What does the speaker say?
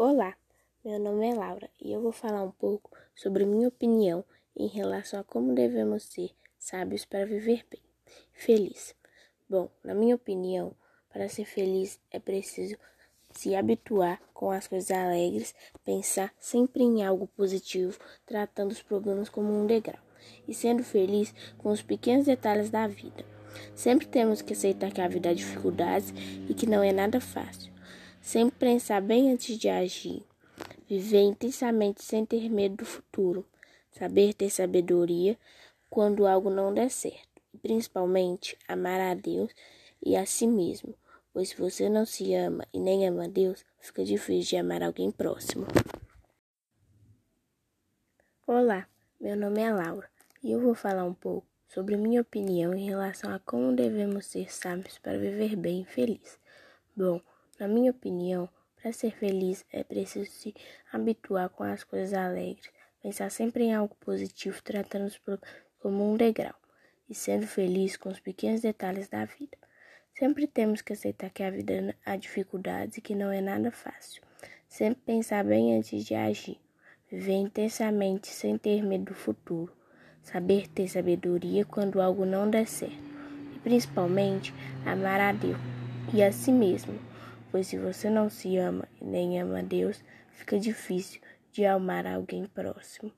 Olá, meu nome é Laura e eu vou falar um pouco sobre minha opinião em relação a como devemos ser sábios para viver bem, feliz. Bom, na minha opinião, para ser feliz é preciso se habituar com as coisas alegres, pensar sempre em algo positivo, tratando os problemas como um degrau e sendo feliz com os pequenos detalhes da vida. Sempre temos que aceitar que a vida há dificuldades e que não é nada fácil. Sempre pensar bem antes de agir. Viver intensamente sem ter medo do futuro. Saber ter sabedoria quando algo não der certo. E principalmente amar a Deus e a si mesmo. Pois se você não se ama e nem ama a Deus, fica difícil de amar alguém próximo. Olá, meu nome é Laura e eu vou falar um pouco sobre minha opinião em relação a como devemos ser sábios para viver bem e feliz. Bom, na minha opinião, para ser feliz é preciso se habituar com as coisas alegres, pensar sempre em algo positivo, tratando os problemas como um degrau e sendo feliz com os pequenos detalhes da vida. Sempre temos que aceitar que a vida há dificuldades e que não é nada fácil. Sempre pensar bem antes de agir. Viver intensamente sem ter medo do futuro. Saber ter sabedoria quando algo não der certo. E principalmente amar a Deus e a si mesmo pois se você não se ama e nem ama Deus, fica difícil de amar alguém próximo.